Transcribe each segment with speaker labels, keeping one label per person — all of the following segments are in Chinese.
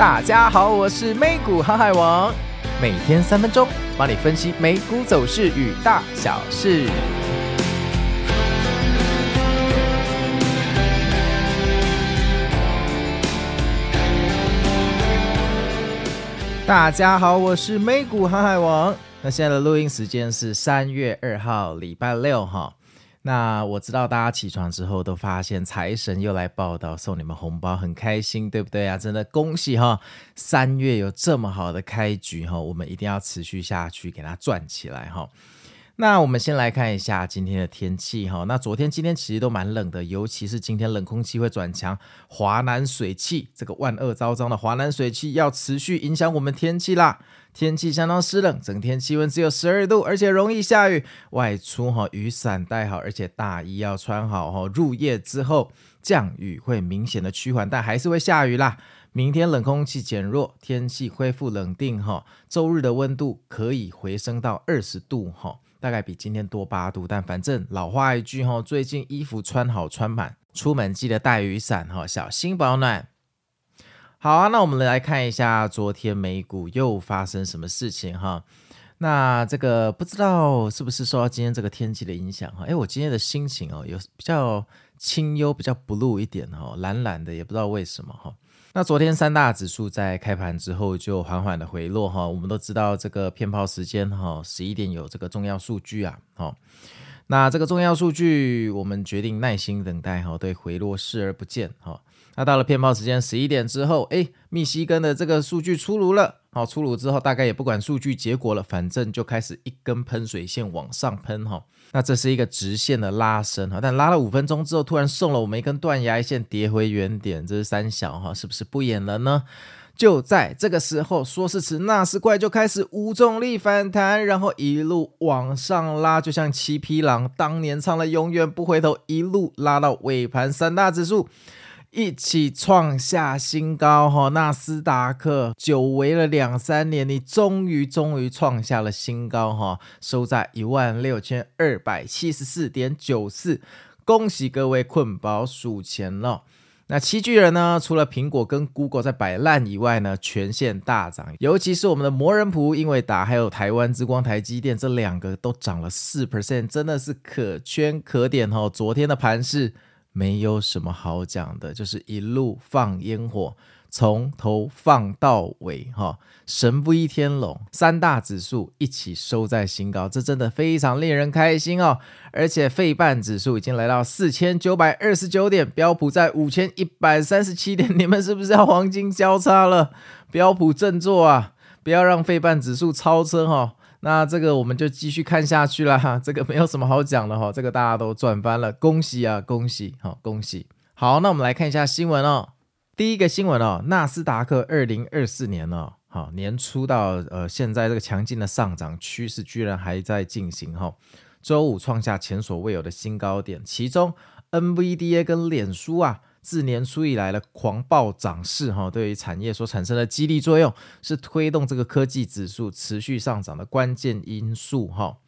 Speaker 1: 大家好，我是美股航海王，每天三分钟，帮你分析美股走势与大小事。大家好，我是美股航海王。那现在的录音时间是三月二号，礼拜六哈。那我知道大家起床之后都发现财神又来报道，送你们红包，很开心，对不对啊？真的恭喜哈！三月有这么好的开局哈，我们一定要持续下去，给它赚起来哈。那我们先来看一下今天的天气哈。那昨天、今天其实都蛮冷的，尤其是今天冷空气会转强，华南水汽这个万恶昭彰的华南水汽要持续影响我们天气啦。天气相当湿冷，整天气温只有十二度，而且容易下雨。外出哈，雨伞带好，而且大衣要穿好哈。入夜之后，降雨会明显的趋缓，但还是会下雨啦。明天冷空气减弱，天气恢复冷定哈。周日的温度可以回升到二十度哈，大概比今天多八度。但反正老话一句哈，最近衣服穿好穿满，出门记得带雨伞哈，小心保暖。好啊，那我们来看一下昨天美股又发生什么事情哈。那这个不知道是不是受到今天这个天气的影响哈？诶，我今天的心情哦，有比较清幽，比较 blue 一点哈，蓝蓝的，也不知道为什么哈。那昨天三大指数在开盘之后就缓缓的回落哈。我们都知道这个骗炮时间哈，十一点有这个重要数据啊，好。那这个重要数据，我们决定耐心等待哈，对回落视而不见哈。那到了骗炮时间十一点之后，哎，密西根的这个数据出炉了，好，出炉之后大概也不管数据结果了，反正就开始一根喷水线往上喷哈。那这是一个直线的拉升哈，但拉了五分钟之后，突然送了我们一根断崖线，跌回原点，这是三小哈，是不是不演了呢？就在这个时候，说是迟那时快，就开始无重力反弹，然后一路往上拉，就像七匹狼当年唱了永远不回头，一路拉到尾盘，三大指数。一起创下新高哈，纳斯达克久违了两三年，你终于终于创下了新高哈，收在一万六千二百七十四点九四，恭喜各位困饱数钱了。那七巨人呢？除了苹果跟 Google 在摆烂以外呢，全线大涨，尤其是我们的魔人普、英伟达还有台湾之光台积电这两个都涨了四 percent，真的是可圈可点哈。昨天的盘势。没有什么好讲的，就是一路放烟火，从头放到尾，哈，神不一天龙，三大指数一起收在新高，这真的非常令人开心哦。而且费半指数已经来到四千九百二十九点，标普在五千一百三十七点，你们是不是要黄金交叉了？标普振作啊，不要让费半指数超车哈。那这个我们就继续看下去了哈，这个没有什么好讲的哈，这个大家都赚翻了，恭喜啊，恭喜，好，恭喜。好，那我们来看一下新闻哦。第一个新闻哦，纳斯达克二零二四年哦，好，年初到呃现在这个强劲的上涨趋势居然还在进行哈，周五创下前所未有的新高点，其中 NVDA 跟脸书啊。自年初以来的狂暴涨势，哈，对于产业所产生的激励作用，是推动这个科技指数持续上涨的关键因素，哈。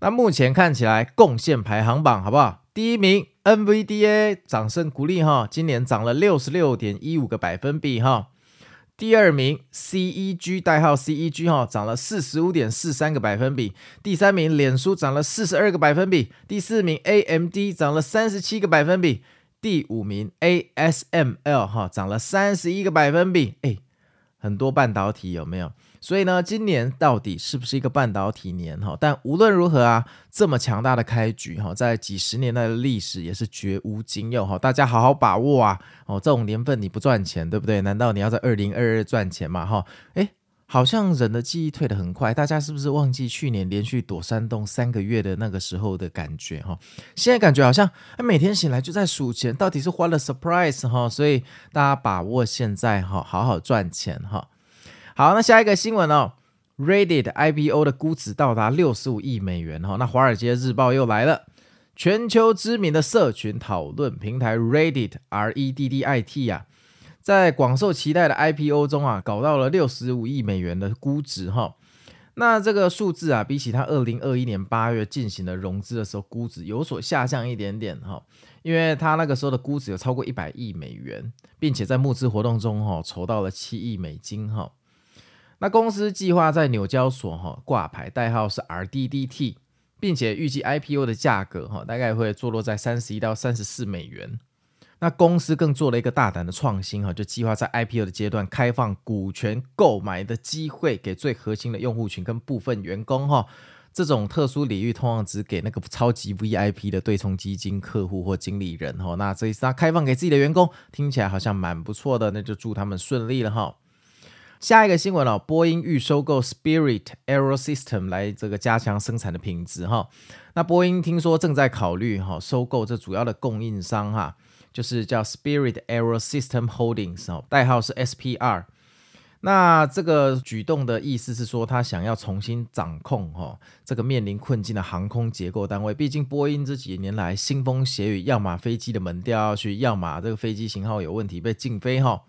Speaker 1: 那目前看起来，贡献排行榜好不好？第一名 NVDA，掌声鼓励哈，今年涨了六十六点一五个百分比，哈。第二名 CEG，代号 CEG，哈，涨了四十五点四三个百分比。第三名脸书涨了四十二个百分比。第四名 AMD 涨了三十七个百分比。第五名 ASML 哈，涨了三十一个百分比，哎，很多半导体有没有？所以呢，今年到底是不是一个半导体年哈？但无论如何啊，这么强大的开局哈，在几十年代的历史也是绝无仅有哈，大家好好把握啊！哦，这种年份你不赚钱对不对？难道你要在二零二二赚钱吗？哈，哎。好像人的记忆退得很快，大家是不是忘记去年连续躲山洞三个月的那个时候的感觉哈？现在感觉好像每天醒来就在数钱，到底是花了 surprise 哈？所以大家把握现在哈，好好赚钱哈。好，那下一个新闻哦，Reddit IPO 的估值到达六十五亿美元哈。那华尔街日报又来了，全球知名的社群讨论平台 Reddit R E D D I T 呀。在广受期待的 IPO 中啊，搞到了六十五亿美元的估值哈。那这个数字啊，比起它二零二一年八月进行的融资的时候估值有所下降一点点哈。因为他那个时候的估值有超过一百亿美元，并且在募资活动中哈筹到了七亿美金哈。那公司计划在纽交所哈挂牌，代号是 RDDT，并且预计 IPO 的价格哈大概会坐落在三十一到三十四美元。那公司更做了一个大胆的创新哈，就计划在 IPO 的阶段开放股权购买的机会给最核心的用户群跟部分员工哈。这种特殊礼遇通常只给那个超级 VIP 的对冲基金客户或经理人哈。那这一次他开放给自己的员工，听起来好像蛮不错的，那就祝他们顺利了哈。下一个新闻哦，波音欲收购 Spirit Aero System 来这个加强生产的品质哈。那波音听说正在考虑哈收购这主要的供应商哈，就是叫 Spirit Aero System Holdings 哦，代号是 SPR。那这个举动的意思是说，他想要重新掌控哈这个面临困境的航空结构单位。毕竟波音这几年来腥风血雨，要么飞机的门掉下去，要么这个飞机型号有问题被禁飞哈。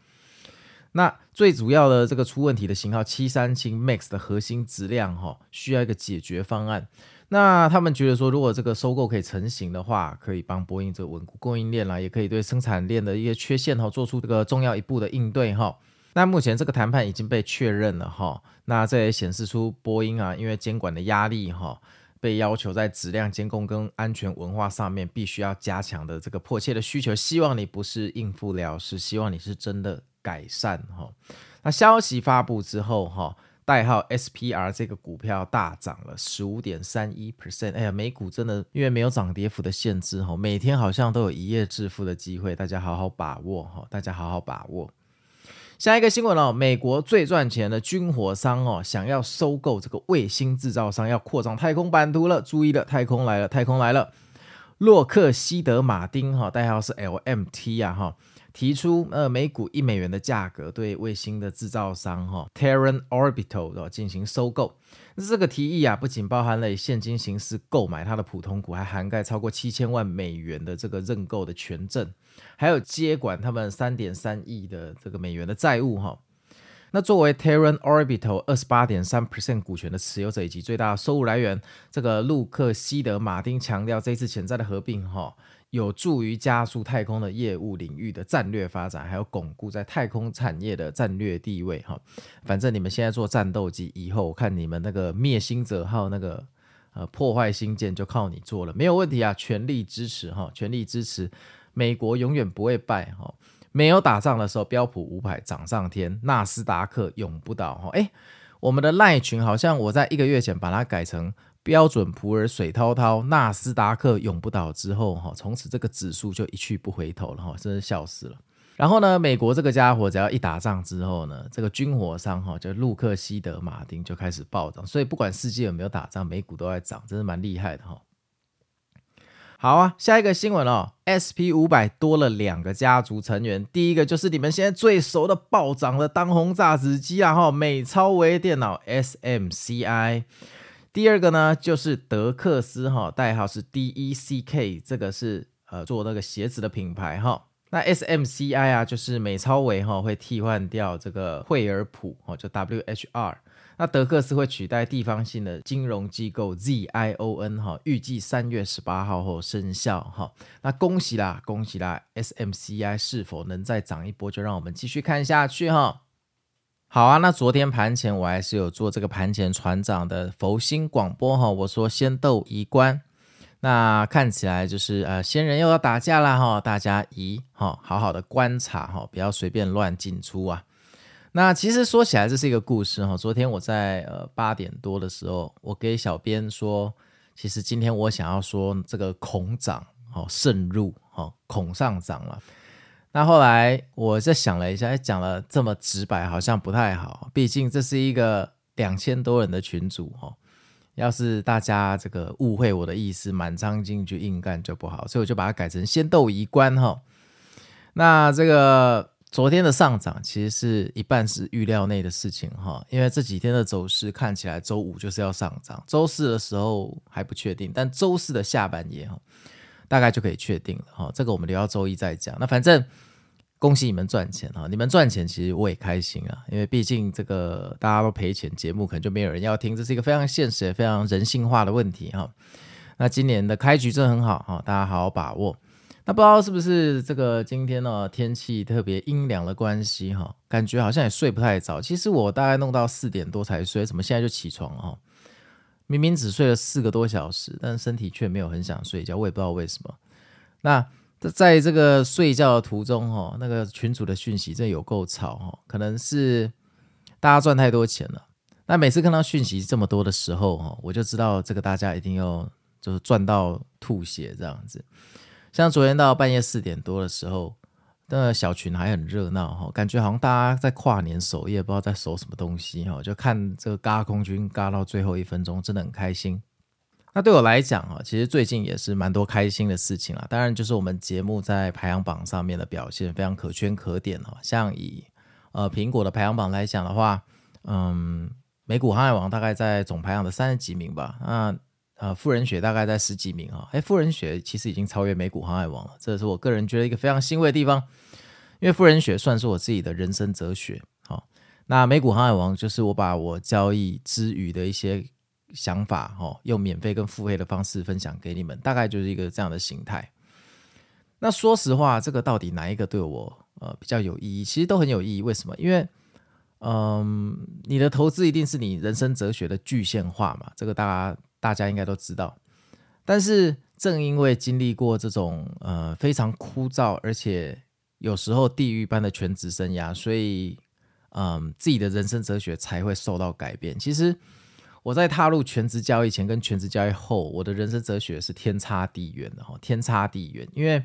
Speaker 1: 那最主要的这个出问题的型号七三七 MAX 的核心质量哈，需要一个解决方案。那他们觉得说，如果这个收购可以成型的话，可以帮波音这个稳固供应链啦，也可以对生产链的一些缺陷哈做出这个重要一步的应对哈。那目前这个谈判已经被确认了哈，那这也显示出波音啊，因为监管的压力哈，被要求在质量监控跟安全文化上面必须要加强的这个迫切的需求。希望你不是应付了事，希望你是真的改善哈。那消息发布之后哈，代号 SPR 这个股票大涨了十五点三一 percent。哎呀，美股真的因为没有涨跌幅的限制哈，每天好像都有一夜致富的机会，大家好好把握哈，大家好好把握。下一个新闻哦，美国最赚钱的军火商哦，想要收购这个卫星制造商，要扩张太空版图了。注意了，太空来了，太空来了！洛克希德马丁哈，代号是 LMT 啊哈，提出呃每股一美元的价格对卫星的制造商哈 Terran Orbital 进行收购。这个提议啊，不仅包含了以现金形式购买它的普通股，还涵盖超过七千万美元的这个认购的权证，还有接管他们三点三亿的这个美元的债务哈。那作为 Terran Orbital 二十八点三 percent 股权的持有者以及最大的收入来源，这个路克希德马丁强调，这次潜在的合并哈。有助于加速太空的业务领域的战略发展，还有巩固在太空产业的战略地位哈。反正你们现在做战斗机，以后我看你们那个灭星者号那个呃破坏星舰就靠你做了，没有问题啊，全力支持哈，全力支持，美国永远不会败哈。没有打仗的时候，标普五百涨上天，纳斯达克永不倒哈。哎，我们的赖群好像我在一个月前把它改成。标准普尔水滔滔，纳斯达克永不倒之后，哈，从此这个指数就一去不回头了，哈，真是笑死了。然后呢，美国这个家伙只要一打仗之后呢，这个军火商哈，就路克希德马丁就开始暴涨，所以不管世界有没有打仗，美股都在涨，真是蛮厉害的哈。好啊，下一个新闻哦，SP 五百多了两个家族成员，第一个就是你们现在最熟的暴涨的当红炸子鸡啊，哈，美超微电脑 SMCI。第二个呢，就是德克斯哈，代号是 DECK，这个是呃做那个鞋子的品牌哈。那 SMCI 啊，就是美超微哈会替换掉这个惠而浦哈，就 WHR。那德克斯会取代地方性的金融机构 ZION 哈，预计三月十八号后生效哈。那恭喜啦，恭喜啦！SMCI 是否能再涨一波？就让我们继续看下去哈。好啊，那昨天盘前我还是有做这个盘前船长的佛心广播哈，我说仙斗宜观，那看起来就是呃仙人又要打架了哈，大家宜哈好好的观察哈，不要随便乱进出啊。那其实说起来这是一个故事哈，昨天我在呃八点多的时候，我给小编说，其实今天我想要说这个恐涨哈慎入哈恐上涨了。那后来我再想了一下，讲了这么直白，好像不太好。毕竟这是一个两千多人的群组哈，要是大家这个误会我的意思，满仓进去硬干就不好，所以我就把它改成先斗一关哈。那这个昨天的上涨其实是一半是预料内的事情哈，因为这几天的走势看起来周五就是要上涨，周四的时候还不确定，但周四的下半夜哈，大概就可以确定了哈。这个我们留到周一再讲。那反正。恭喜你们赚钱哈！你们赚钱其实我也开心啊，因为毕竟这个大家都赔钱，节目可能就没有人要听，这是一个非常现实也非常人性化的问题哈。那今年的开局真的很好哈，大家好好把握。那不知道是不是这个今天呢天气特别阴凉的关系哈，感觉好像也睡不太早。其实我大概弄到四点多才睡，怎么现在就起床了哈？明明只睡了四个多小时，但身体却没有很想睡觉，我也不知道为什么。那在这个睡觉的途中哈，那个群主的讯息真的有够吵哈，可能是大家赚太多钱了。那每次看到讯息这么多的时候哈，我就知道这个大家一定要就是赚到吐血这样子。像昨天到半夜四点多的时候，那个小群还很热闹哈，感觉好像大家在跨年守夜，不知道在守什么东西哈，就看这个嘎空军嘎到最后一分钟，真的很开心。那对我来讲哈，其实最近也是蛮多开心的事情啦。当然就是我们节目在排行榜上面的表现非常可圈可点哈。像以呃苹果的排行榜来讲的话，嗯，美股航海王大概在总排行的三十几名吧。那呃，富人学大概在十几名啊，哎，富人学其实已经超越美股航海王了，这是我个人觉得一个非常欣慰的地方，因为富人学算是我自己的人生哲学。好，那美股航海王就是我把我交易之余的一些想法，哦，用免费跟付费的方式分享给你们，大概就是一个这样的形态。那说实话，这个到底哪一个对我呃比较有意义？其实都很有意义。为什么？因为嗯，你的投资一定是你人生哲学的具现化嘛，这个大家。大家应该都知道，但是正因为经历过这种呃非常枯燥，而且有时候地狱般的全职生涯，所以嗯、自己的人生哲学才会受到改变。其实我在踏入全职交易前跟全职交易后，我的人生哲学是天差地远的哈，天差地远。因为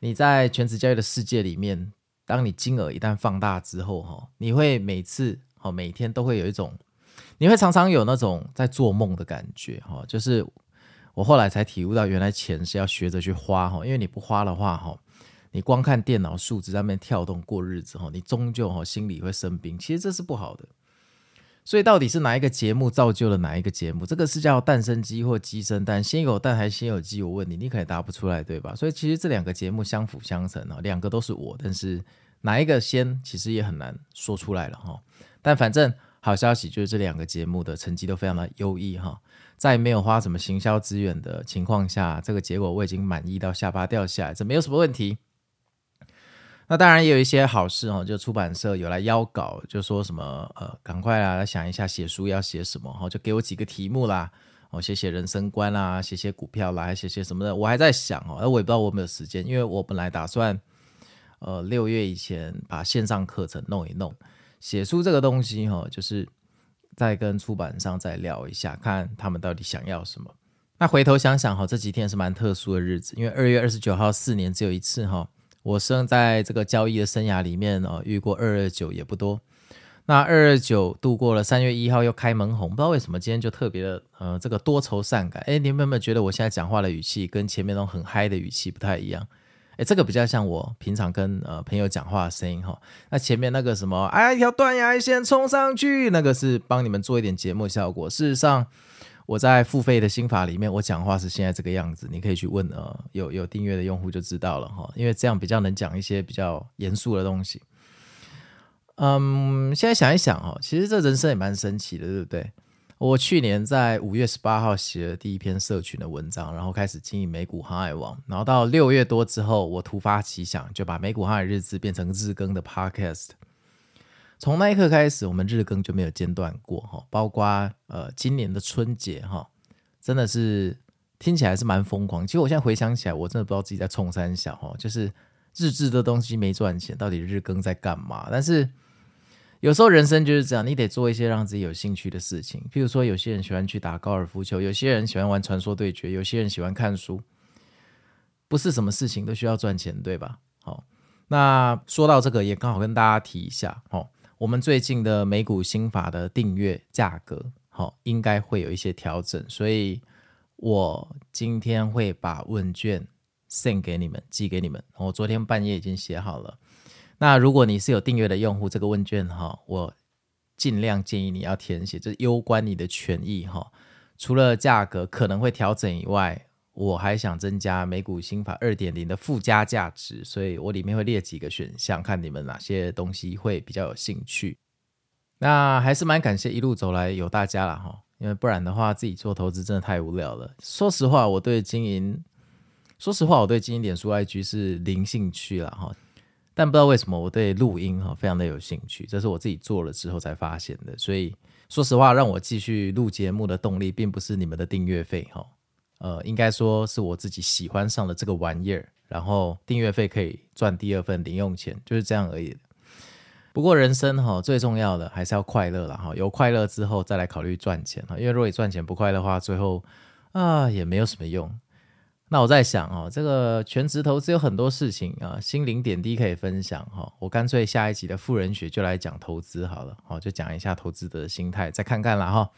Speaker 1: 你在全职交易的世界里面，当你金额一旦放大之后哈，你会每次哈每天都会有一种。你会常常有那种在做梦的感觉，哈，就是我后来才体悟到，原来钱是要学着去花，哈，因为你不花的话，哈，你光看电脑数字在那边跳动过日子，哈，你终究哈心里会生病，其实这是不好的。所以到底是哪一个节目造就了哪一个节目？这个是叫蛋生鸡或鸡生蛋，先有蛋还是先有鸡？我问你，你可能答不出来，对吧？所以其实这两个节目相辅相成啊，两个都是我，但是哪一个先，其实也很难说出来了，哈。但反正。好消息就是这两个节目的成绩都非常的优异哈，在没有花什么行销资源的情况下，这个结果我已经满意到下巴掉下来，这没有什么问题。那当然也有一些好事哦，就出版社有来邀稿，就说什么呃，赶快啊想一下写书要写什么哈，就给我几个题目啦，我写写人生观啦，写写股票啦，还写写什么的，我还在想哦，而我也不知道我有没有时间，因为我本来打算呃六月以前把线上课程弄一弄。写书这个东西，哈，就是再跟出版商再聊一下，看他们到底想要什么。那回头想想，哈，这几天是蛮特殊的日子，因为二月二十九号，四年只有一次，哈。我生在这个交易的生涯里面，哦，遇过二二九也不多。那二二九度过了，三月一号又开门红，不知道为什么今天就特别的，呃，这个多愁善感。哎，你们有没有觉得我现在讲话的语气跟前面那种很嗨的语气不太一样？哎，这个比较像我平常跟呃朋友讲话的声音哈。那前面那个什么，哎，一条断崖线冲上去，那个是帮你们做一点节目效果。事实上，我在付费的心法里面，我讲话是现在这个样子。你可以去问呃有有订阅的用户就知道了哈。因为这样比较能讲一些比较严肃的东西。嗯，现在想一想哦，其实这人生也蛮神奇的，对不对？我去年在五月十八号写了第一篇社群的文章，然后开始经营美股航海王，然后到六月多之后，我突发奇想，就把美股航海日志变成日更的 podcast。从那一刻开始，我们日更就没有间断过哈，包括呃今年的春节哈，真的是听起来是蛮疯狂。其实我现在回想起来，我真的不知道自己在冲三小哈，就是日志的东西没赚钱，到底日更在干嘛？但是。有时候人生就是这样，你得做一些让自己有兴趣的事情。譬如说，有些人喜欢去打高尔夫球，有些人喜欢玩传说对决，有些人喜欢看书。不是什么事情都需要赚钱，对吧？好，那说到这个，也刚好跟大家提一下。好，我们最近的美股新法的订阅价格，好，应该会有一些调整，所以我今天会把问卷 send 给你们，寄给你们。我昨天半夜已经写好了。那如果你是有订阅的用户，这个问卷哈，我尽量建议你要填写，这是攸关你的权益哈。除了价格可能会调整以外，我还想增加美股心法二点零的附加价值，所以我里面会列几个选项，看你们哪些东西会比较有兴趣。那还是蛮感谢一路走来有大家了哈，因为不然的话自己做投资真的太无聊了。说实话，我对经营说实话，我对经营脸书 IG 是零兴趣了哈，但不知道为什么我对录音哈非常的有兴趣，这是我自己做了之后才发现的。所以说实话，让我继续录节目的动力，并不是你们的订阅费哈，呃，应该说是我自己喜欢上了这个玩意儿，然后订阅费可以赚第二份零用钱，就是这样而已。不过人生哈最重要的还是要快乐了哈，有快乐之后再来考虑赚钱哈，因为如果你赚钱不快乐的话，最后啊也没有什么用。那我在想哦，这个全职投资有很多事情啊，心灵点滴可以分享哈。我干脆下一集的富人学就来讲投资好了，好就讲一下投资的心态，再看看啦哈。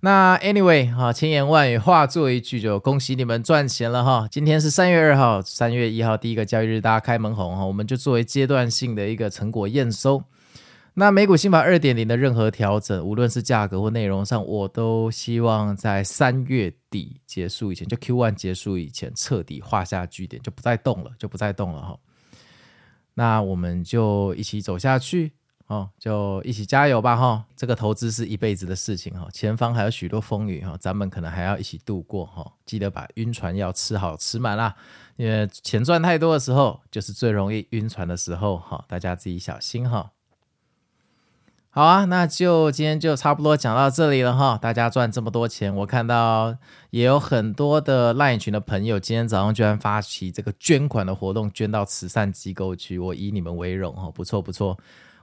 Speaker 1: 那 anyway 哈，千言万语化作一句，就恭喜你们赚钱了哈。今天是三月二号，三月一号第一个交易日，大家开门红哈，我们就作为阶段性的一个成果验收。那美股新法二点零的任何调整，无论是价格或内容上，我都希望在三月底结束以前，就 Q one 结束以前彻底画下句点，就不再动了，就不再动了哈。那我们就一起走下去哦，就一起加油吧哈。这个投资是一辈子的事情哈，前方还有许多风雨哈，咱们可能还要一起度过哈。记得把晕船药吃好吃满啦，因为钱赚太多的时候，就是最容易晕船的时候哈。大家自己小心哈。好啊，那就今天就差不多讲到这里了哈。大家赚这么多钱，我看到也有很多的赖群的朋友，今天早上居然发起这个捐款的活动，捐到慈善机构去，我以你们为荣哈。不错不错，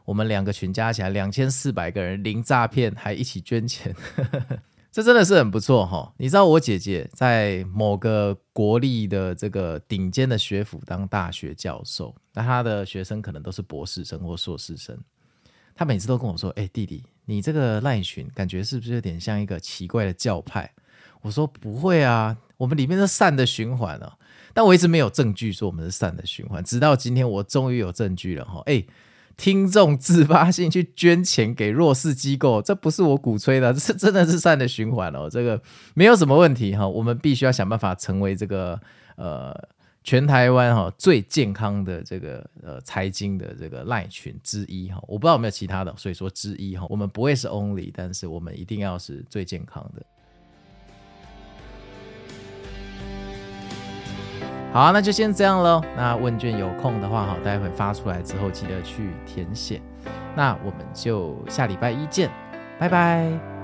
Speaker 1: 我们两个群加起来两千四百个人，零诈骗，还一起捐钱，这真的是很不错哈。你知道我姐姐在某个国立的这个顶尖的学府当大学教授，那她的学生可能都是博士生或硕士生。她每次都跟我说：“哎、弟弟，你这个赖群感觉是不是有点像一个奇怪的教派？”我说：“不会啊，我们里面是善的循环啊。”但我一直没有证据说我们是善的循环，直到今天我终于有证据了哈！哎、听众自发性去捐钱给弱势机构，这不是我鼓吹的，这真的是善的循环哦。这个没有什么问题哈，我们必须要想办法成为这个呃。全台湾哈最健康的这个呃财经的这个赖群之一哈，我不知道有没有其他的，所以说之一哈，我们不会是 only，但是我们一定要是最健康的。好，那就先这样喽。那问卷有空的话好，待会发出来之后记得去填写。那我们就下礼拜一见，拜拜。